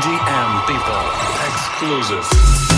EDM people exclusive.